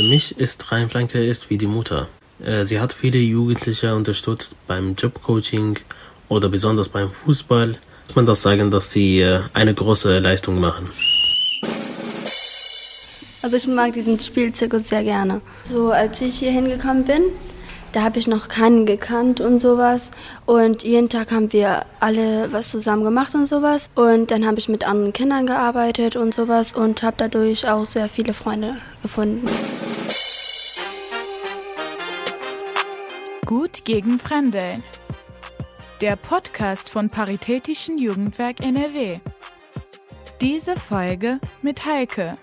Für mich ist Rheinflanke ist wie die Mutter. Äh, sie hat viele Jugendliche unterstützt beim Jobcoaching oder besonders beim Fußball. Muss man das sagen, dass sie äh, eine große Leistung machen. Also ich mag diesen Spielzirkus sehr gerne. So als ich hier hingekommen bin, da habe ich noch keinen gekannt und sowas. Und jeden Tag haben wir alle was zusammen gemacht und sowas. Und dann habe ich mit anderen Kindern gearbeitet und sowas und habe dadurch auch sehr viele Freunde gefunden. Gut gegen Fremde. Der Podcast von Paritätischen Jugendwerk NRW. Diese Folge mit Heike.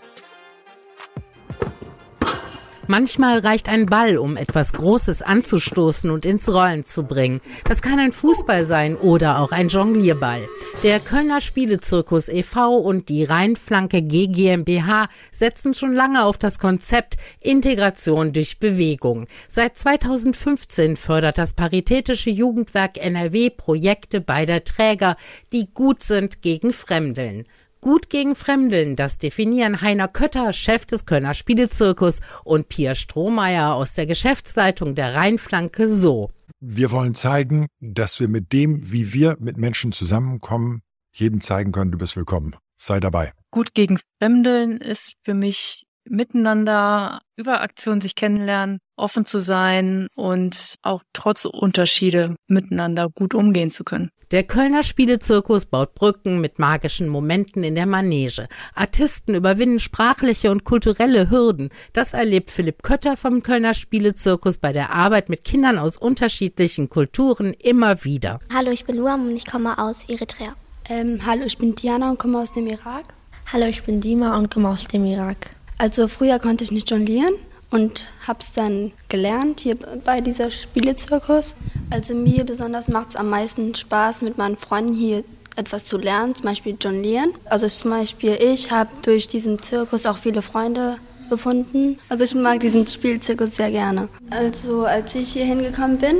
Manchmal reicht ein Ball, um etwas Großes anzustoßen und ins Rollen zu bringen. Das kann ein Fußball sein oder auch ein Jonglierball. Der Kölner Spielezirkus e.V. und die Rheinflanke GmbH setzen schon lange auf das Konzept Integration durch Bewegung. Seit 2015 fördert das Paritätische Jugendwerk NRW Projekte beider Träger, die gut sind gegen Fremdeln. Gut gegen Fremdeln, das definieren Heiner Kötter, Chef des Kölner Spielezirkus, und Pierre Strohmeier aus der Geschäftsleitung der Rheinflanke so. Wir wollen zeigen, dass wir mit dem, wie wir mit Menschen zusammenkommen, jedem zeigen können, du bist willkommen. Sei dabei. Gut gegen Fremdeln ist für mich miteinander über Aktionen sich kennenlernen, offen zu sein und auch trotz Unterschiede miteinander gut umgehen zu können. Der Kölner Spielezirkus baut Brücken mit magischen Momenten in der Manege. Artisten überwinden sprachliche und kulturelle Hürden. Das erlebt Philipp Kötter vom Kölner Spielezirkus bei der Arbeit mit Kindern aus unterschiedlichen Kulturen immer wieder. Hallo, ich bin Luam und ich komme aus Eritrea. Ähm, hallo, ich bin Diana und komme aus dem Irak. Hallo, ich bin Dima und komme aus dem Irak. Also früher konnte ich nicht jonglieren und habe es dann gelernt hier bei dieser Spielezirkus. Also mir besonders macht es am meisten Spaß, mit meinen Freunden hier etwas zu lernen, zum Beispiel jonglieren. Also zum Beispiel ich habe durch diesen Zirkus auch viele Freunde gefunden. Also ich mag diesen Spielzirkus sehr gerne. Also als ich hier hingekommen bin,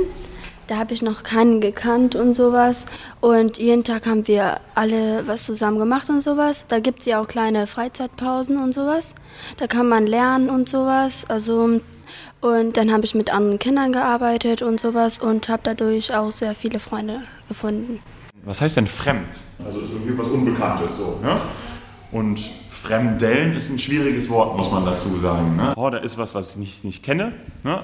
da habe ich noch keinen gekannt und sowas. Und jeden Tag haben wir alle was zusammen gemacht und sowas. Da gibt es ja auch kleine Freizeitpausen und sowas. Da kann man lernen und sowas. Also und dann habe ich mit anderen Kindern gearbeitet und sowas und habe dadurch auch sehr viele Freunde gefunden. Was heißt denn fremd? Also irgendwie was Unbekanntes so. Ne? Und Fremdeln ist ein schwieriges Wort, muss man dazu sagen. Ne? Oh, da ist was, was ich nicht, nicht kenne. Ne?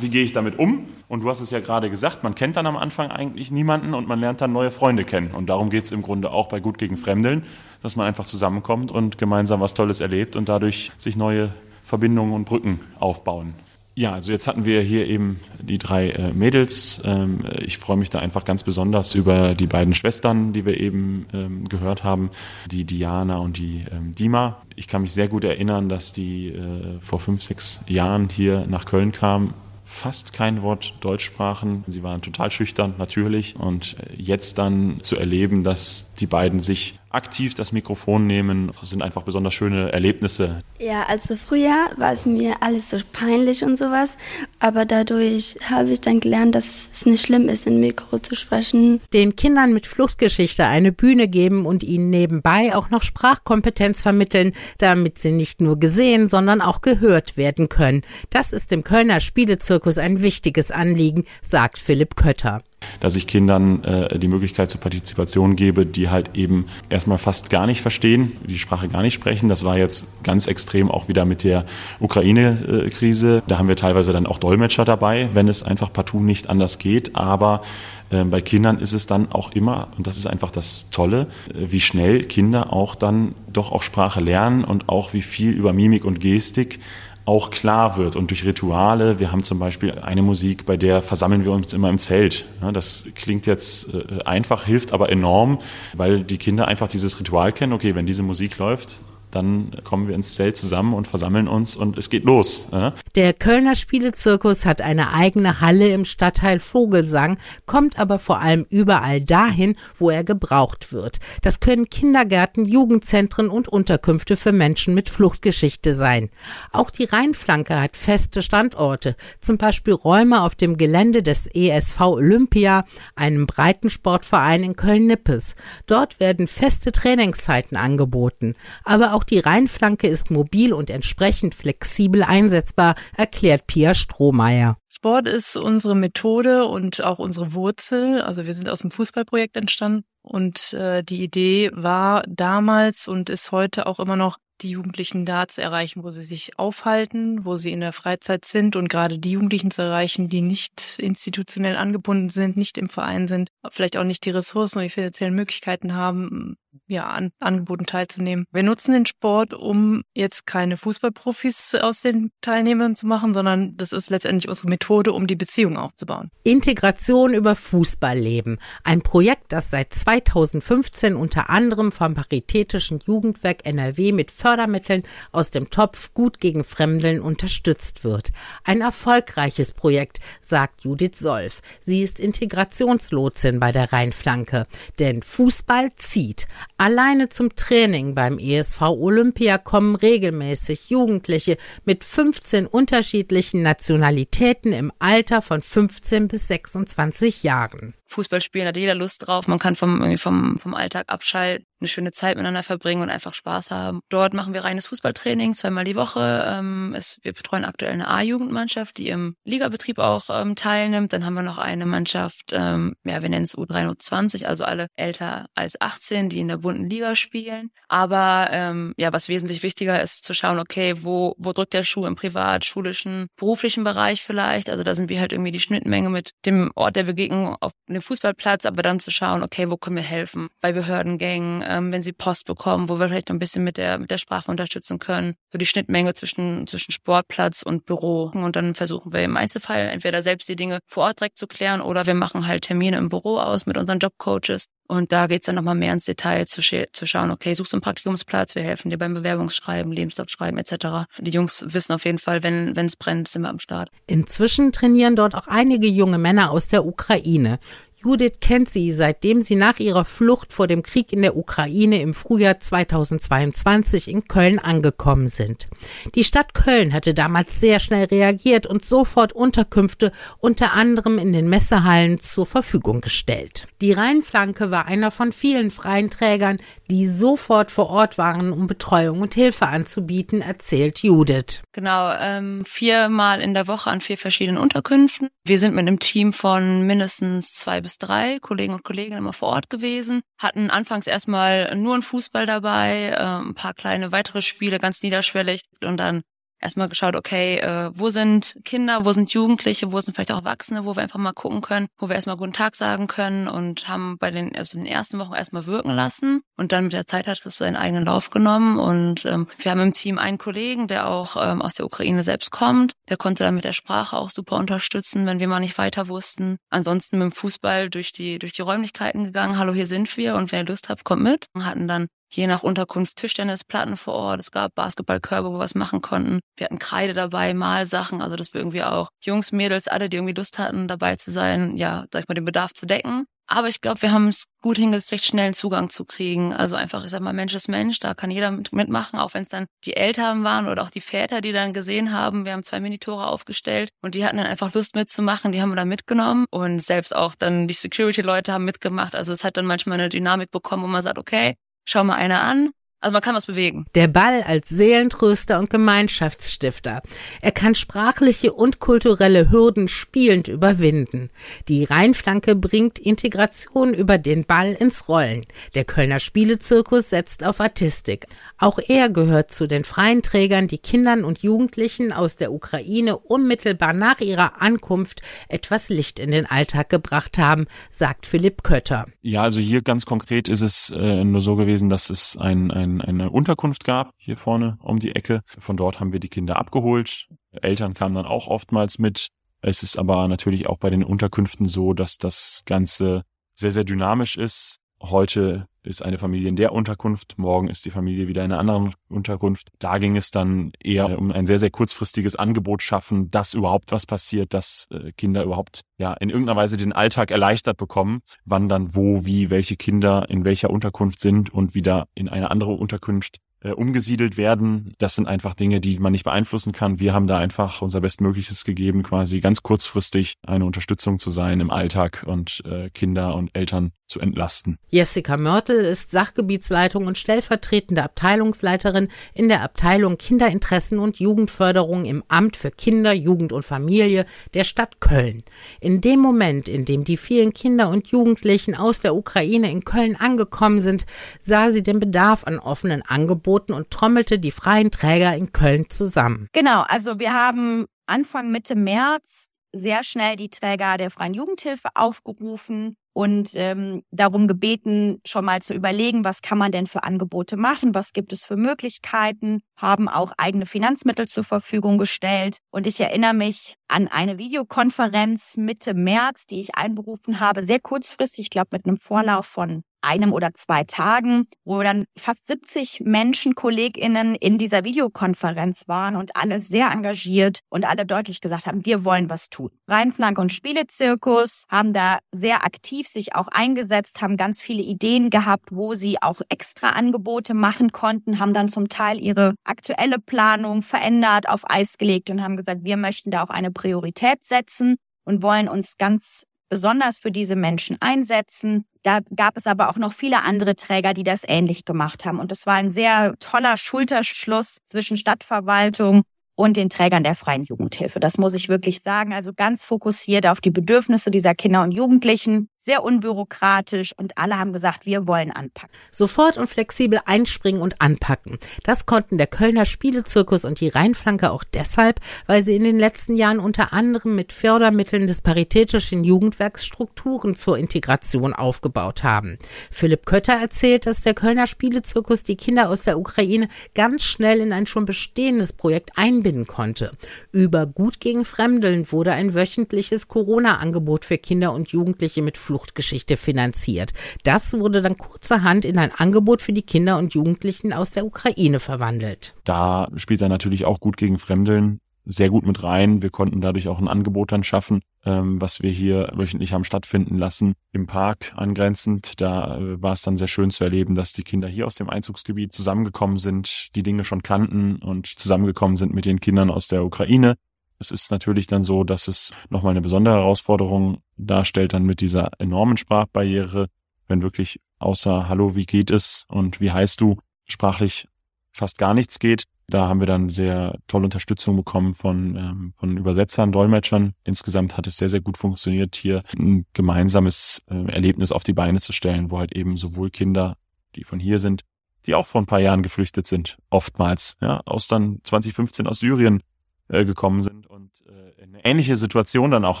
Wie gehe ich damit um? Und du hast es ja gerade gesagt, man kennt dann am Anfang eigentlich niemanden und man lernt dann neue Freunde kennen. Und darum geht es im Grunde auch bei Gut gegen Fremdeln, dass man einfach zusammenkommt und gemeinsam was Tolles erlebt und dadurch sich neue Verbindungen und Brücken aufbauen. Ja, also jetzt hatten wir hier eben die drei äh, Mädels. Ähm, ich freue mich da einfach ganz besonders über die beiden Schwestern, die wir eben ähm, gehört haben, die Diana und die ähm, Dima. Ich kann mich sehr gut erinnern, dass die äh, vor fünf, sechs Jahren hier nach Köln kamen, fast kein Wort Deutsch sprachen. Sie waren total schüchtern, natürlich. Und äh, jetzt dann zu erleben, dass die beiden sich aktiv das Mikrofon nehmen, sind einfach besonders schöne Erlebnisse. Ja, also früher war es mir alles so peinlich und sowas, aber dadurch habe ich dann gelernt, dass es nicht schlimm ist, in Mikro zu sprechen. Den Kindern mit Fluchtgeschichte eine Bühne geben und ihnen nebenbei auch noch Sprachkompetenz vermitteln, damit sie nicht nur gesehen, sondern auch gehört werden können. Das ist im Kölner Spielezirkus ein wichtiges Anliegen, sagt Philipp Kötter dass ich Kindern äh, die Möglichkeit zur Partizipation gebe, die halt eben erstmal fast gar nicht verstehen, die Sprache gar nicht sprechen. Das war jetzt ganz extrem auch wieder mit der Ukraine-Krise. Da haben wir teilweise dann auch Dolmetscher dabei, wenn es einfach partout nicht anders geht. Aber äh, bei Kindern ist es dann auch immer, und das ist einfach das Tolle, äh, wie schnell Kinder auch dann doch auch Sprache lernen und auch wie viel über Mimik und Gestik auch klar wird und durch Rituale. Wir haben zum Beispiel eine Musik, bei der versammeln wir uns immer im Zelt. Das klingt jetzt äh, einfach, hilft aber enorm, weil die Kinder einfach dieses Ritual kennen. Okay, wenn diese Musik läuft, dann kommen wir ins Zelt zusammen und versammeln uns und es geht los. Der Kölner Spielezirkus hat eine eigene Halle im Stadtteil Vogelsang, kommt aber vor allem überall dahin, wo er gebraucht wird. Das können Kindergärten, Jugendzentren und Unterkünfte für Menschen mit Fluchtgeschichte sein. Auch die Rheinflanke hat feste Standorte, zum Beispiel Räume auf dem Gelände des ESV Olympia, einem Breitensportverein in Köln-Nippes. Dort werden feste Trainingszeiten angeboten. Aber auch die Rheinflanke ist mobil und entsprechend flexibel einsetzbar, erklärt Pia Strohmeier. Sport ist unsere Methode und auch unsere Wurzel. Also wir sind aus dem Fußballprojekt entstanden und äh, die Idee war damals und ist heute auch immer noch die Jugendlichen da zu erreichen, wo sie sich aufhalten, wo sie in der Freizeit sind und gerade die Jugendlichen zu erreichen, die nicht institutionell angebunden sind, nicht im Verein sind, vielleicht auch nicht die Ressourcen und die finanziellen Möglichkeiten haben, ja, an Angeboten teilzunehmen. Wir nutzen den Sport, um jetzt keine Fußballprofis aus den Teilnehmern zu machen, sondern das ist letztendlich unsere Methode, um die Beziehung aufzubauen. Integration über Fußballleben. Ein Projekt, das seit 2015 unter anderem vom Paritätischen Jugendwerk NRW mit Fördermitteln aus dem Topf Gut gegen Fremdeln unterstützt wird. Ein erfolgreiches Projekt, sagt Judith Solf. Sie ist Integrationslotsin bei der Rheinflanke. Denn Fußball zieht. Alleine zum Training beim ESV Olympia kommen regelmäßig Jugendliche mit 15 unterschiedlichen Nationalitäten im Alter von 15 bis 26 Jahren. Fußball spielen hat jeder Lust drauf. Man kann vom, vom, vom Alltag abschalten eine schöne Zeit miteinander verbringen und einfach Spaß haben. Dort machen wir reines Fußballtraining zweimal die Woche. Ähm, es, wir betreuen aktuell eine A-Jugendmannschaft, die im Ligabetrieb auch ähm, teilnimmt. Dann haben wir noch eine Mannschaft, ähm, ja, wir nennen es U3 und U20, also alle älter als 18, die in der bunten Liga spielen. Aber ähm, ja, was wesentlich wichtiger ist, zu schauen, okay, wo, wo drückt der Schuh im privat, schulischen, beruflichen Bereich vielleicht. Also da sind wir halt irgendwie die Schnittmenge mit dem Ort der Begegnung auf dem Fußballplatz, aber dann zu schauen, okay, wo können wir helfen? Bei Behördengängen, ähm, wenn sie Post bekommen, wo wir vielleicht ein bisschen mit der, mit der Sprache unterstützen können. So die Schnittmenge zwischen, zwischen Sportplatz und Büro. Und dann versuchen wir im Einzelfall entweder selbst die Dinge vor Ort direkt zu klären oder wir machen halt Termine im Büro aus mit unseren Jobcoaches. Und da geht's dann nochmal mehr ins Detail zu, zu schauen, okay, suchst du einen Praktikumsplatz, wir helfen dir beim Bewerbungsschreiben, Lebenslaufschreiben etc. Die Jungs wissen auf jeden Fall, wenn es brennt, sind wir am Start. Inzwischen trainieren dort auch einige junge Männer aus der Ukraine. Judith kennt sie, seitdem sie nach ihrer Flucht vor dem Krieg in der Ukraine im Frühjahr 2022 in Köln angekommen sind. Die Stadt Köln hatte damals sehr schnell reagiert und sofort Unterkünfte unter anderem in den Messehallen zur Verfügung gestellt. Die Rheinflanke war einer von vielen freien Trägern, die sofort vor Ort waren, um Betreuung und Hilfe anzubieten, erzählt Judith. Genau, ähm, viermal in der Woche an vier verschiedenen Unterkünften. Wir sind mit einem Team von mindestens zwei bis drei Kollegen und Kolleginnen immer vor Ort gewesen, hatten anfangs erstmal nur einen Fußball dabei, äh, ein paar kleine weitere Spiele, ganz niederschwellig und dann erstmal geschaut, okay, äh, wo sind Kinder, wo sind Jugendliche, wo sind vielleicht auch Erwachsene, wo wir einfach mal gucken können, wo wir erstmal guten Tag sagen können und haben bei den, also in den ersten Wochen erstmal wirken lassen und dann mit der Zeit hat es seinen eigenen Lauf genommen und ähm, wir haben im Team einen Kollegen, der auch ähm, aus der Ukraine selbst kommt, der konnte dann mit der Sprache auch super unterstützen, wenn wir mal nicht weiter wussten. Ansonsten mit dem Fußball durch die, durch die Räumlichkeiten gegangen, hallo, hier sind wir und wer Lust habt, kommt mit. Und hatten dann je nach Unterkunft Tischtennisplatten vor Ort. Es gab Basketballkörbe, wo wir was machen konnten. Wir hatten Kreide dabei, Malsachen, also dass wir irgendwie auch Jungs, Mädels, alle, die irgendwie Lust hatten, dabei zu sein, ja, sag ich mal, den Bedarf zu decken. Aber ich glaube, wir haben es gut hingekriegt, schnell einen Zugang zu kriegen. Also einfach, ich sag mal, Mensch ist Mensch, da kann jeder mitmachen, auch wenn es dann die Eltern waren oder auch die Väter, die dann gesehen haben. Wir haben zwei Minitore aufgestellt und die hatten dann einfach Lust mitzumachen, die haben wir dann mitgenommen. Und selbst auch dann die Security-Leute haben mitgemacht. Also es hat dann manchmal eine Dynamik bekommen, wo man sagt, okay, schau mal einer an. Also man kann was bewegen. Der Ball als Seelentröster und Gemeinschaftsstifter. Er kann sprachliche und kulturelle Hürden spielend überwinden. Die Rheinflanke bringt Integration über den Ball ins Rollen. Der Kölner Spielezirkus setzt auf Artistik. Auch er gehört zu den freien Trägern, die Kindern und Jugendlichen aus der Ukraine unmittelbar nach ihrer Ankunft etwas Licht in den Alltag gebracht haben, sagt Philipp Kötter. Ja, also hier ganz konkret ist es äh, nur so gewesen, dass es ein, ein, eine Unterkunft gab, hier vorne um die Ecke. Von dort haben wir die Kinder abgeholt. Eltern kamen dann auch oftmals mit. Es ist aber natürlich auch bei den Unterkünften so, dass das Ganze sehr, sehr dynamisch ist. Heute ist eine Familie in der Unterkunft, morgen ist die Familie wieder in einer anderen Unterkunft. Da ging es dann eher um ein sehr, sehr kurzfristiges Angebot schaffen, dass überhaupt was passiert, dass äh, Kinder überhaupt ja in irgendeiner Weise den Alltag erleichtert bekommen, wann dann wo, wie, welche Kinder in welcher Unterkunft sind und wieder in eine andere Unterkunft äh, umgesiedelt werden. Das sind einfach Dinge, die man nicht beeinflussen kann. Wir haben da einfach unser Bestmögliches gegeben, quasi ganz kurzfristig eine Unterstützung zu sein im Alltag und äh, Kinder und Eltern zu entlasten. Jessica Mörtel ist Sachgebietsleitung und stellvertretende Abteilungsleiterin in der Abteilung Kinderinteressen und Jugendförderung im Amt für Kinder, Jugend und Familie der Stadt Köln. In dem Moment, in dem die vielen Kinder und Jugendlichen aus der Ukraine in Köln angekommen sind, sah sie den Bedarf an offenen Angeboten und trommelte die freien Träger in Köln zusammen. Genau, also wir haben Anfang Mitte März sehr schnell die Träger der Freien Jugendhilfe aufgerufen und ähm, darum gebeten, schon mal zu überlegen, was kann man denn für Angebote machen, was gibt es für Möglichkeiten, haben auch eigene Finanzmittel zur Verfügung gestellt. Und ich erinnere mich an eine Videokonferenz Mitte März, die ich einberufen habe, sehr kurzfristig, ich glaube mit einem Vorlauf von einem oder zwei Tagen, wo dann fast 70 Menschen, KollegInnen in dieser Videokonferenz waren und alle sehr engagiert und alle deutlich gesagt haben, wir wollen was tun. Rheinflanke und Spielezirkus haben da sehr aktiv sich auch eingesetzt, haben ganz viele Ideen gehabt, wo sie auch extra Angebote machen konnten, haben dann zum Teil ihre aktuelle Planung verändert, auf Eis gelegt und haben gesagt, wir möchten da auch eine Priorität setzen und wollen uns ganz besonders für diese Menschen einsetzen. Da gab es aber auch noch viele andere Träger, die das ähnlich gemacht haben. Und es war ein sehr toller Schulterschluss zwischen Stadtverwaltung und den Trägern der freien Jugendhilfe. Das muss ich wirklich sagen. Also ganz fokussiert auf die Bedürfnisse dieser Kinder und Jugendlichen, sehr unbürokratisch und alle haben gesagt, wir wollen anpacken. Sofort und flexibel einspringen und anpacken. Das konnten der Kölner Spielezirkus und die Rheinflanke auch deshalb, weil sie in den letzten Jahren unter anderem mit Fördermitteln des Paritätischen Jugendwerks Strukturen zur Integration aufgebaut haben. Philipp Kötter erzählt, dass der Kölner Spielezirkus die Kinder aus der Ukraine ganz schnell in ein schon bestehendes Projekt einbinden konnte. Über Gut gegen Fremdeln wurde ein wöchentliches Corona-Angebot für Kinder und Jugendliche mit Flucht Fluchtgeschichte finanziert. Das wurde dann kurzerhand in ein Angebot für die Kinder und Jugendlichen aus der Ukraine verwandelt. Da spielt er natürlich auch gut gegen Fremdeln sehr gut mit rein. Wir konnten dadurch auch ein Angebot dann schaffen, ähm, was wir hier wöchentlich haben stattfinden lassen im Park angrenzend. Da äh, war es dann sehr schön zu erleben, dass die Kinder hier aus dem Einzugsgebiet zusammengekommen sind, die Dinge schon kannten und zusammengekommen sind mit den Kindern aus der Ukraine. Es ist natürlich dann so, dass es nochmal eine besondere Herausforderung darstellt, dann mit dieser enormen Sprachbarriere, wenn wirklich außer Hallo, wie geht es und wie heißt du sprachlich fast gar nichts geht. Da haben wir dann sehr tolle Unterstützung bekommen von, ähm, von Übersetzern, Dolmetschern. Insgesamt hat es sehr, sehr gut funktioniert, hier ein gemeinsames äh, Erlebnis auf die Beine zu stellen, wo halt eben sowohl Kinder, die von hier sind, die auch vor ein paar Jahren geflüchtet sind, oftmals, ja, aus dann 2015 aus Syrien äh, gekommen sind und äh, eine ähnliche Situation dann auch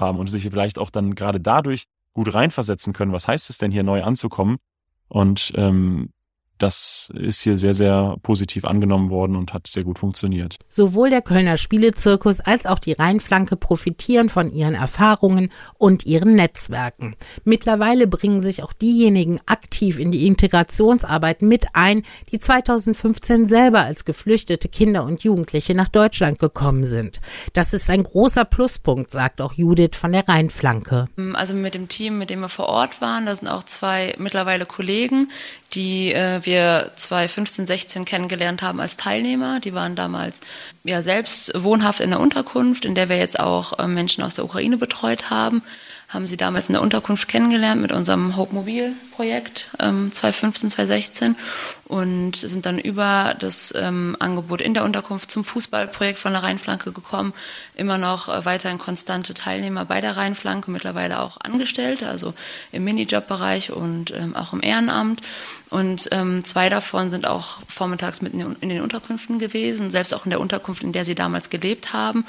haben und sich vielleicht auch dann gerade dadurch gut reinversetzen können. Was heißt es denn hier neu anzukommen? Und ähm, das ist hier sehr, sehr positiv angenommen worden und hat sehr gut funktioniert. Sowohl der Kölner Spielezirkus als auch die Rheinflanke profitieren von ihren Erfahrungen und ihren Netzwerken. Mittlerweile bringen sich auch diejenigen aktiv in die Integrationsarbeit mit ein, die 2015 selber als geflüchtete Kinder und Jugendliche nach Deutschland gekommen sind. Das ist ein großer Pluspunkt, sagt auch Judith von der Rheinflanke. Also mit dem Team, mit dem wir vor Ort waren, da sind auch zwei mittlerweile Kollegen, die äh, wir 2015, 16 kennengelernt haben als Teilnehmer. Die waren damals ja selbst wohnhaft in der Unterkunft, in der wir jetzt auch äh, Menschen aus der Ukraine betreut haben. Haben sie damals in der Unterkunft kennengelernt mit unserem Hope Mobil Projekt ähm, 2015, 2016 und sind dann über das ähm, Angebot in der Unterkunft zum Fußballprojekt von der Rheinflanke gekommen. Immer noch äh, weiterhin konstante Teilnehmer bei der Rheinflanke, mittlerweile auch Angestellte, also im Minijobbereich und ähm, auch im Ehrenamt. Und ähm, zwei davon sind auch vormittags mit in den Unterkünften gewesen, selbst auch in der Unterkunft, in der sie damals gelebt haben.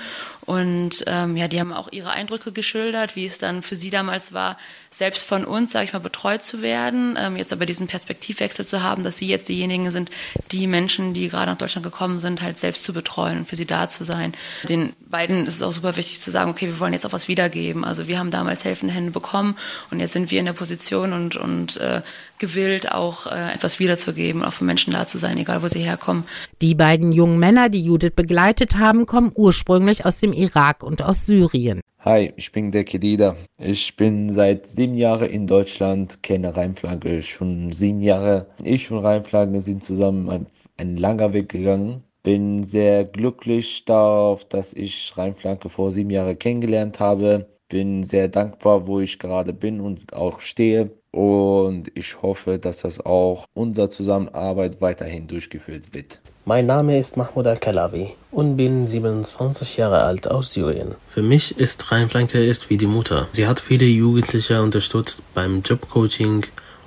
Und ähm, ja, die haben auch ihre Eindrücke geschildert, wie es dann für sie damals war, selbst von uns, sage ich mal, betreut zu werden. Ähm, jetzt aber diesen Perspektivwechsel zu haben, dass sie jetzt diejenigen sind, die Menschen, die gerade nach Deutschland gekommen sind, halt selbst zu betreuen und für sie da zu sein. Den beiden ist es auch super wichtig zu sagen, okay, wir wollen jetzt auch was wiedergeben. Also wir haben damals helfende Hände bekommen und jetzt sind wir in der Position und, und äh, gewillt, auch äh, etwas wiederzugeben, auch für Menschen da zu sein, egal wo sie herkommen. Die beiden jungen Männer, die Judith begleitet haben, kommen ursprünglich aus dem Irak und aus Syrien. Hi, ich bin der Kedida. Ich bin seit sieben Jahren in Deutschland, kenne Rheinflanke schon sieben Jahre. Ich und Rheinflanke sind zusammen ein, ein langer Weg gegangen. Bin sehr glücklich darauf, dass ich Rheinflanke vor sieben Jahren kennengelernt habe. Bin sehr dankbar, wo ich gerade bin und auch stehe und ich hoffe, dass das auch unsere Zusammenarbeit weiterhin durchgeführt wird. Mein Name ist Mahmoud Al-Kalawi und bin 27 Jahre alt aus Syrien. Für mich ist Rheinflanke ist wie die Mutter. Sie hat viele Jugendliche unterstützt beim Jobcoaching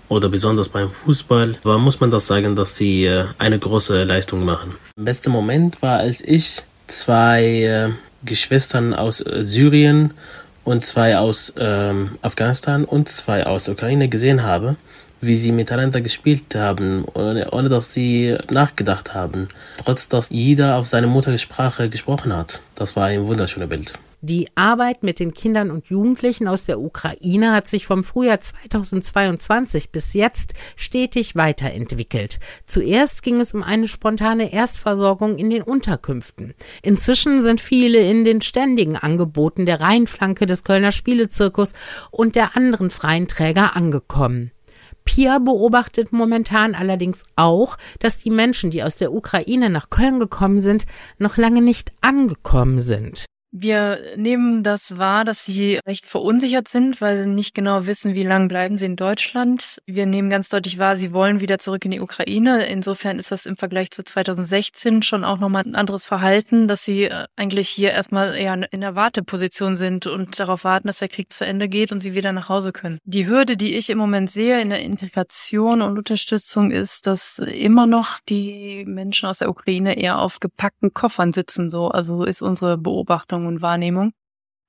oder besonders beim Fußball. Aber muss man das sagen, dass sie äh, eine große Leistung machen. Der beste Moment war, als ich zwei äh, Geschwistern aus äh, Syrien und zwei aus ähm, Afghanistan und zwei aus Ukraine gesehen habe wie sie miteinander gespielt haben, ohne, ohne dass sie nachgedacht haben, trotz dass jeder auf seine Muttersprache gesprochen hat. Das war ein wunderschönes Bild. Die Arbeit mit den Kindern und Jugendlichen aus der Ukraine hat sich vom Frühjahr 2022 bis jetzt stetig weiterentwickelt. Zuerst ging es um eine spontane Erstversorgung in den Unterkünften. Inzwischen sind viele in den ständigen Angeboten der Rheinflanke des Kölner Spielezirkus und der anderen freien Träger angekommen. Pia beobachtet momentan allerdings auch, dass die Menschen, die aus der Ukraine nach Köln gekommen sind, noch lange nicht angekommen sind. Wir nehmen das wahr, dass sie recht verunsichert sind, weil sie nicht genau wissen, wie lange bleiben sie in Deutschland. Wir nehmen ganz deutlich wahr, sie wollen wieder zurück in die Ukraine. Insofern ist das im Vergleich zu 2016 schon auch nochmal ein anderes Verhalten, dass sie äh, eigentlich hier erstmal eher in der Warteposition sind und darauf warten, dass der Krieg zu Ende geht und sie wieder nach Hause können. Die Hürde, die ich im Moment sehe in der Integration und Unterstützung, ist, dass immer noch die Menschen aus der Ukraine eher auf gepackten Koffern sitzen. So, also ist unsere Beobachtung Beobachtung und Wahrnehmung.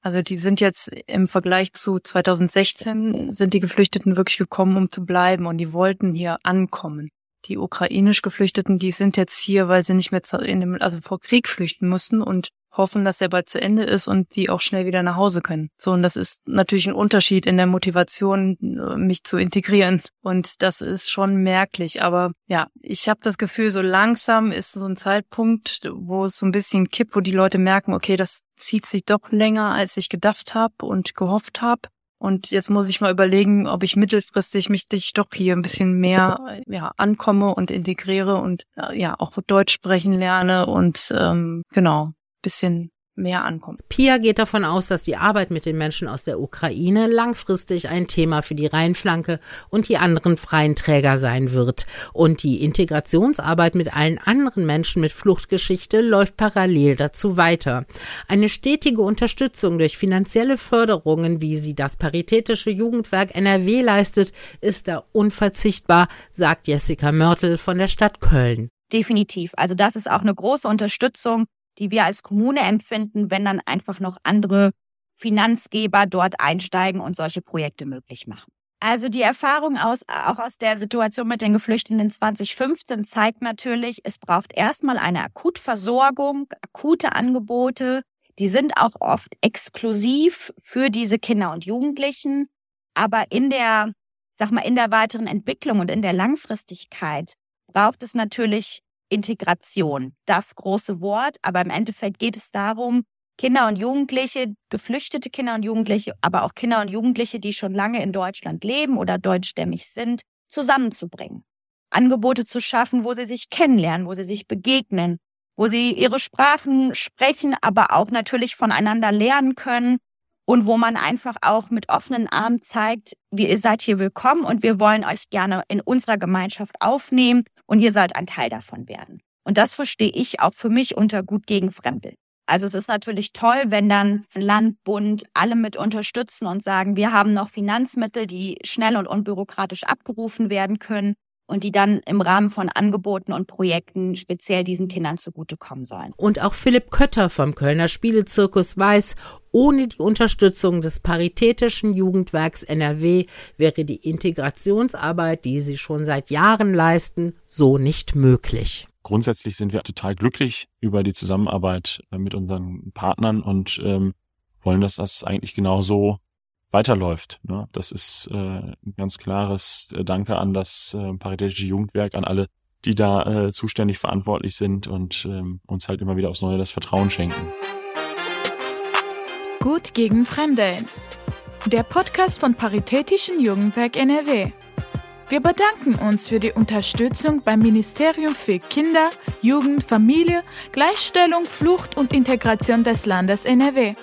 Also die sind jetzt im Vergleich zu 2016 sind die Geflüchteten wirklich gekommen, um zu bleiben und die wollten hier ankommen. Die ukrainisch Geflüchteten, die sind jetzt hier, weil sie nicht mehr in dem, also vor Krieg flüchten mussten und hoffen, dass er bald zu Ende ist und die auch schnell wieder nach Hause können. So, und das ist natürlich ein Unterschied in der Motivation, mich zu integrieren. Und das ist schon merklich. Aber ja, ich habe das Gefühl, so langsam ist so ein Zeitpunkt, wo es so ein bisschen kippt, wo die Leute merken, okay, das zieht sich doch länger, als ich gedacht habe und gehofft habe. Und jetzt muss ich mal überlegen, ob ich mittelfristig mich dich doch hier ein bisschen mehr ja, ankomme und integriere und ja auch Deutsch sprechen lerne und ähm, genau bisschen mehr ankommt. Pia geht davon aus, dass die Arbeit mit den Menschen aus der Ukraine langfristig ein Thema für die Rheinflanke und die anderen freien Träger sein wird. Und die Integrationsarbeit mit allen anderen Menschen mit Fluchtgeschichte läuft parallel dazu weiter. Eine stetige Unterstützung durch finanzielle Förderungen, wie sie das Paritätische Jugendwerk NRW leistet, ist da unverzichtbar, sagt Jessica Mörtel von der Stadt Köln. Definitiv. Also das ist auch eine große Unterstützung die wir als Kommune empfinden, wenn dann einfach noch andere Finanzgeber dort einsteigen und solche Projekte möglich machen. Also die Erfahrung aus, auch aus der Situation mit den Geflüchteten 2015 zeigt natürlich, es braucht erstmal eine Akutversorgung, akute Angebote. Die sind auch oft exklusiv für diese Kinder und Jugendlichen. Aber in der, sag mal, in der weiteren Entwicklung und in der Langfristigkeit braucht es natürlich Integration, das große Wort, aber im Endeffekt geht es darum, Kinder und Jugendliche, geflüchtete Kinder und Jugendliche, aber auch Kinder und Jugendliche, die schon lange in Deutschland leben oder deutschstämmig sind, zusammenzubringen. Angebote zu schaffen, wo sie sich kennenlernen, wo sie sich begegnen, wo sie ihre Sprachen sprechen, aber auch natürlich voneinander lernen können und wo man einfach auch mit offenen Armen zeigt, wie ihr seid hier willkommen und wir wollen euch gerne in unserer Gemeinschaft aufnehmen und ihr sollt ein Teil davon werden. Und das verstehe ich auch für mich unter gut gegen Fremde. Also es ist natürlich toll, wenn dann Land, Bund alle mit unterstützen und sagen, wir haben noch Finanzmittel, die schnell und unbürokratisch abgerufen werden können und die dann im Rahmen von Angeboten und Projekten speziell diesen Kindern zugutekommen sollen. Und auch Philipp Kötter vom Kölner Spielezirkus weiß, ohne die Unterstützung des Paritätischen Jugendwerks NRW wäre die Integrationsarbeit, die sie schon seit Jahren leisten, so nicht möglich. Grundsätzlich sind wir total glücklich über die Zusammenarbeit mit unseren Partnern und ähm, wollen, dass das eigentlich genauso weiterläuft. Ne? Das ist äh, ein ganz klares äh, Danke an das äh, Paritätische Jugendwerk, an alle, die da äh, zuständig verantwortlich sind und ähm, uns halt immer wieder aufs Neue das Vertrauen schenken. Gut gegen Fremde. Der Podcast von Paritätischen Jugendwerk NRW. Wir bedanken uns für die Unterstützung beim Ministerium für Kinder, Jugend, Familie, Gleichstellung, Flucht und Integration des Landes NRW.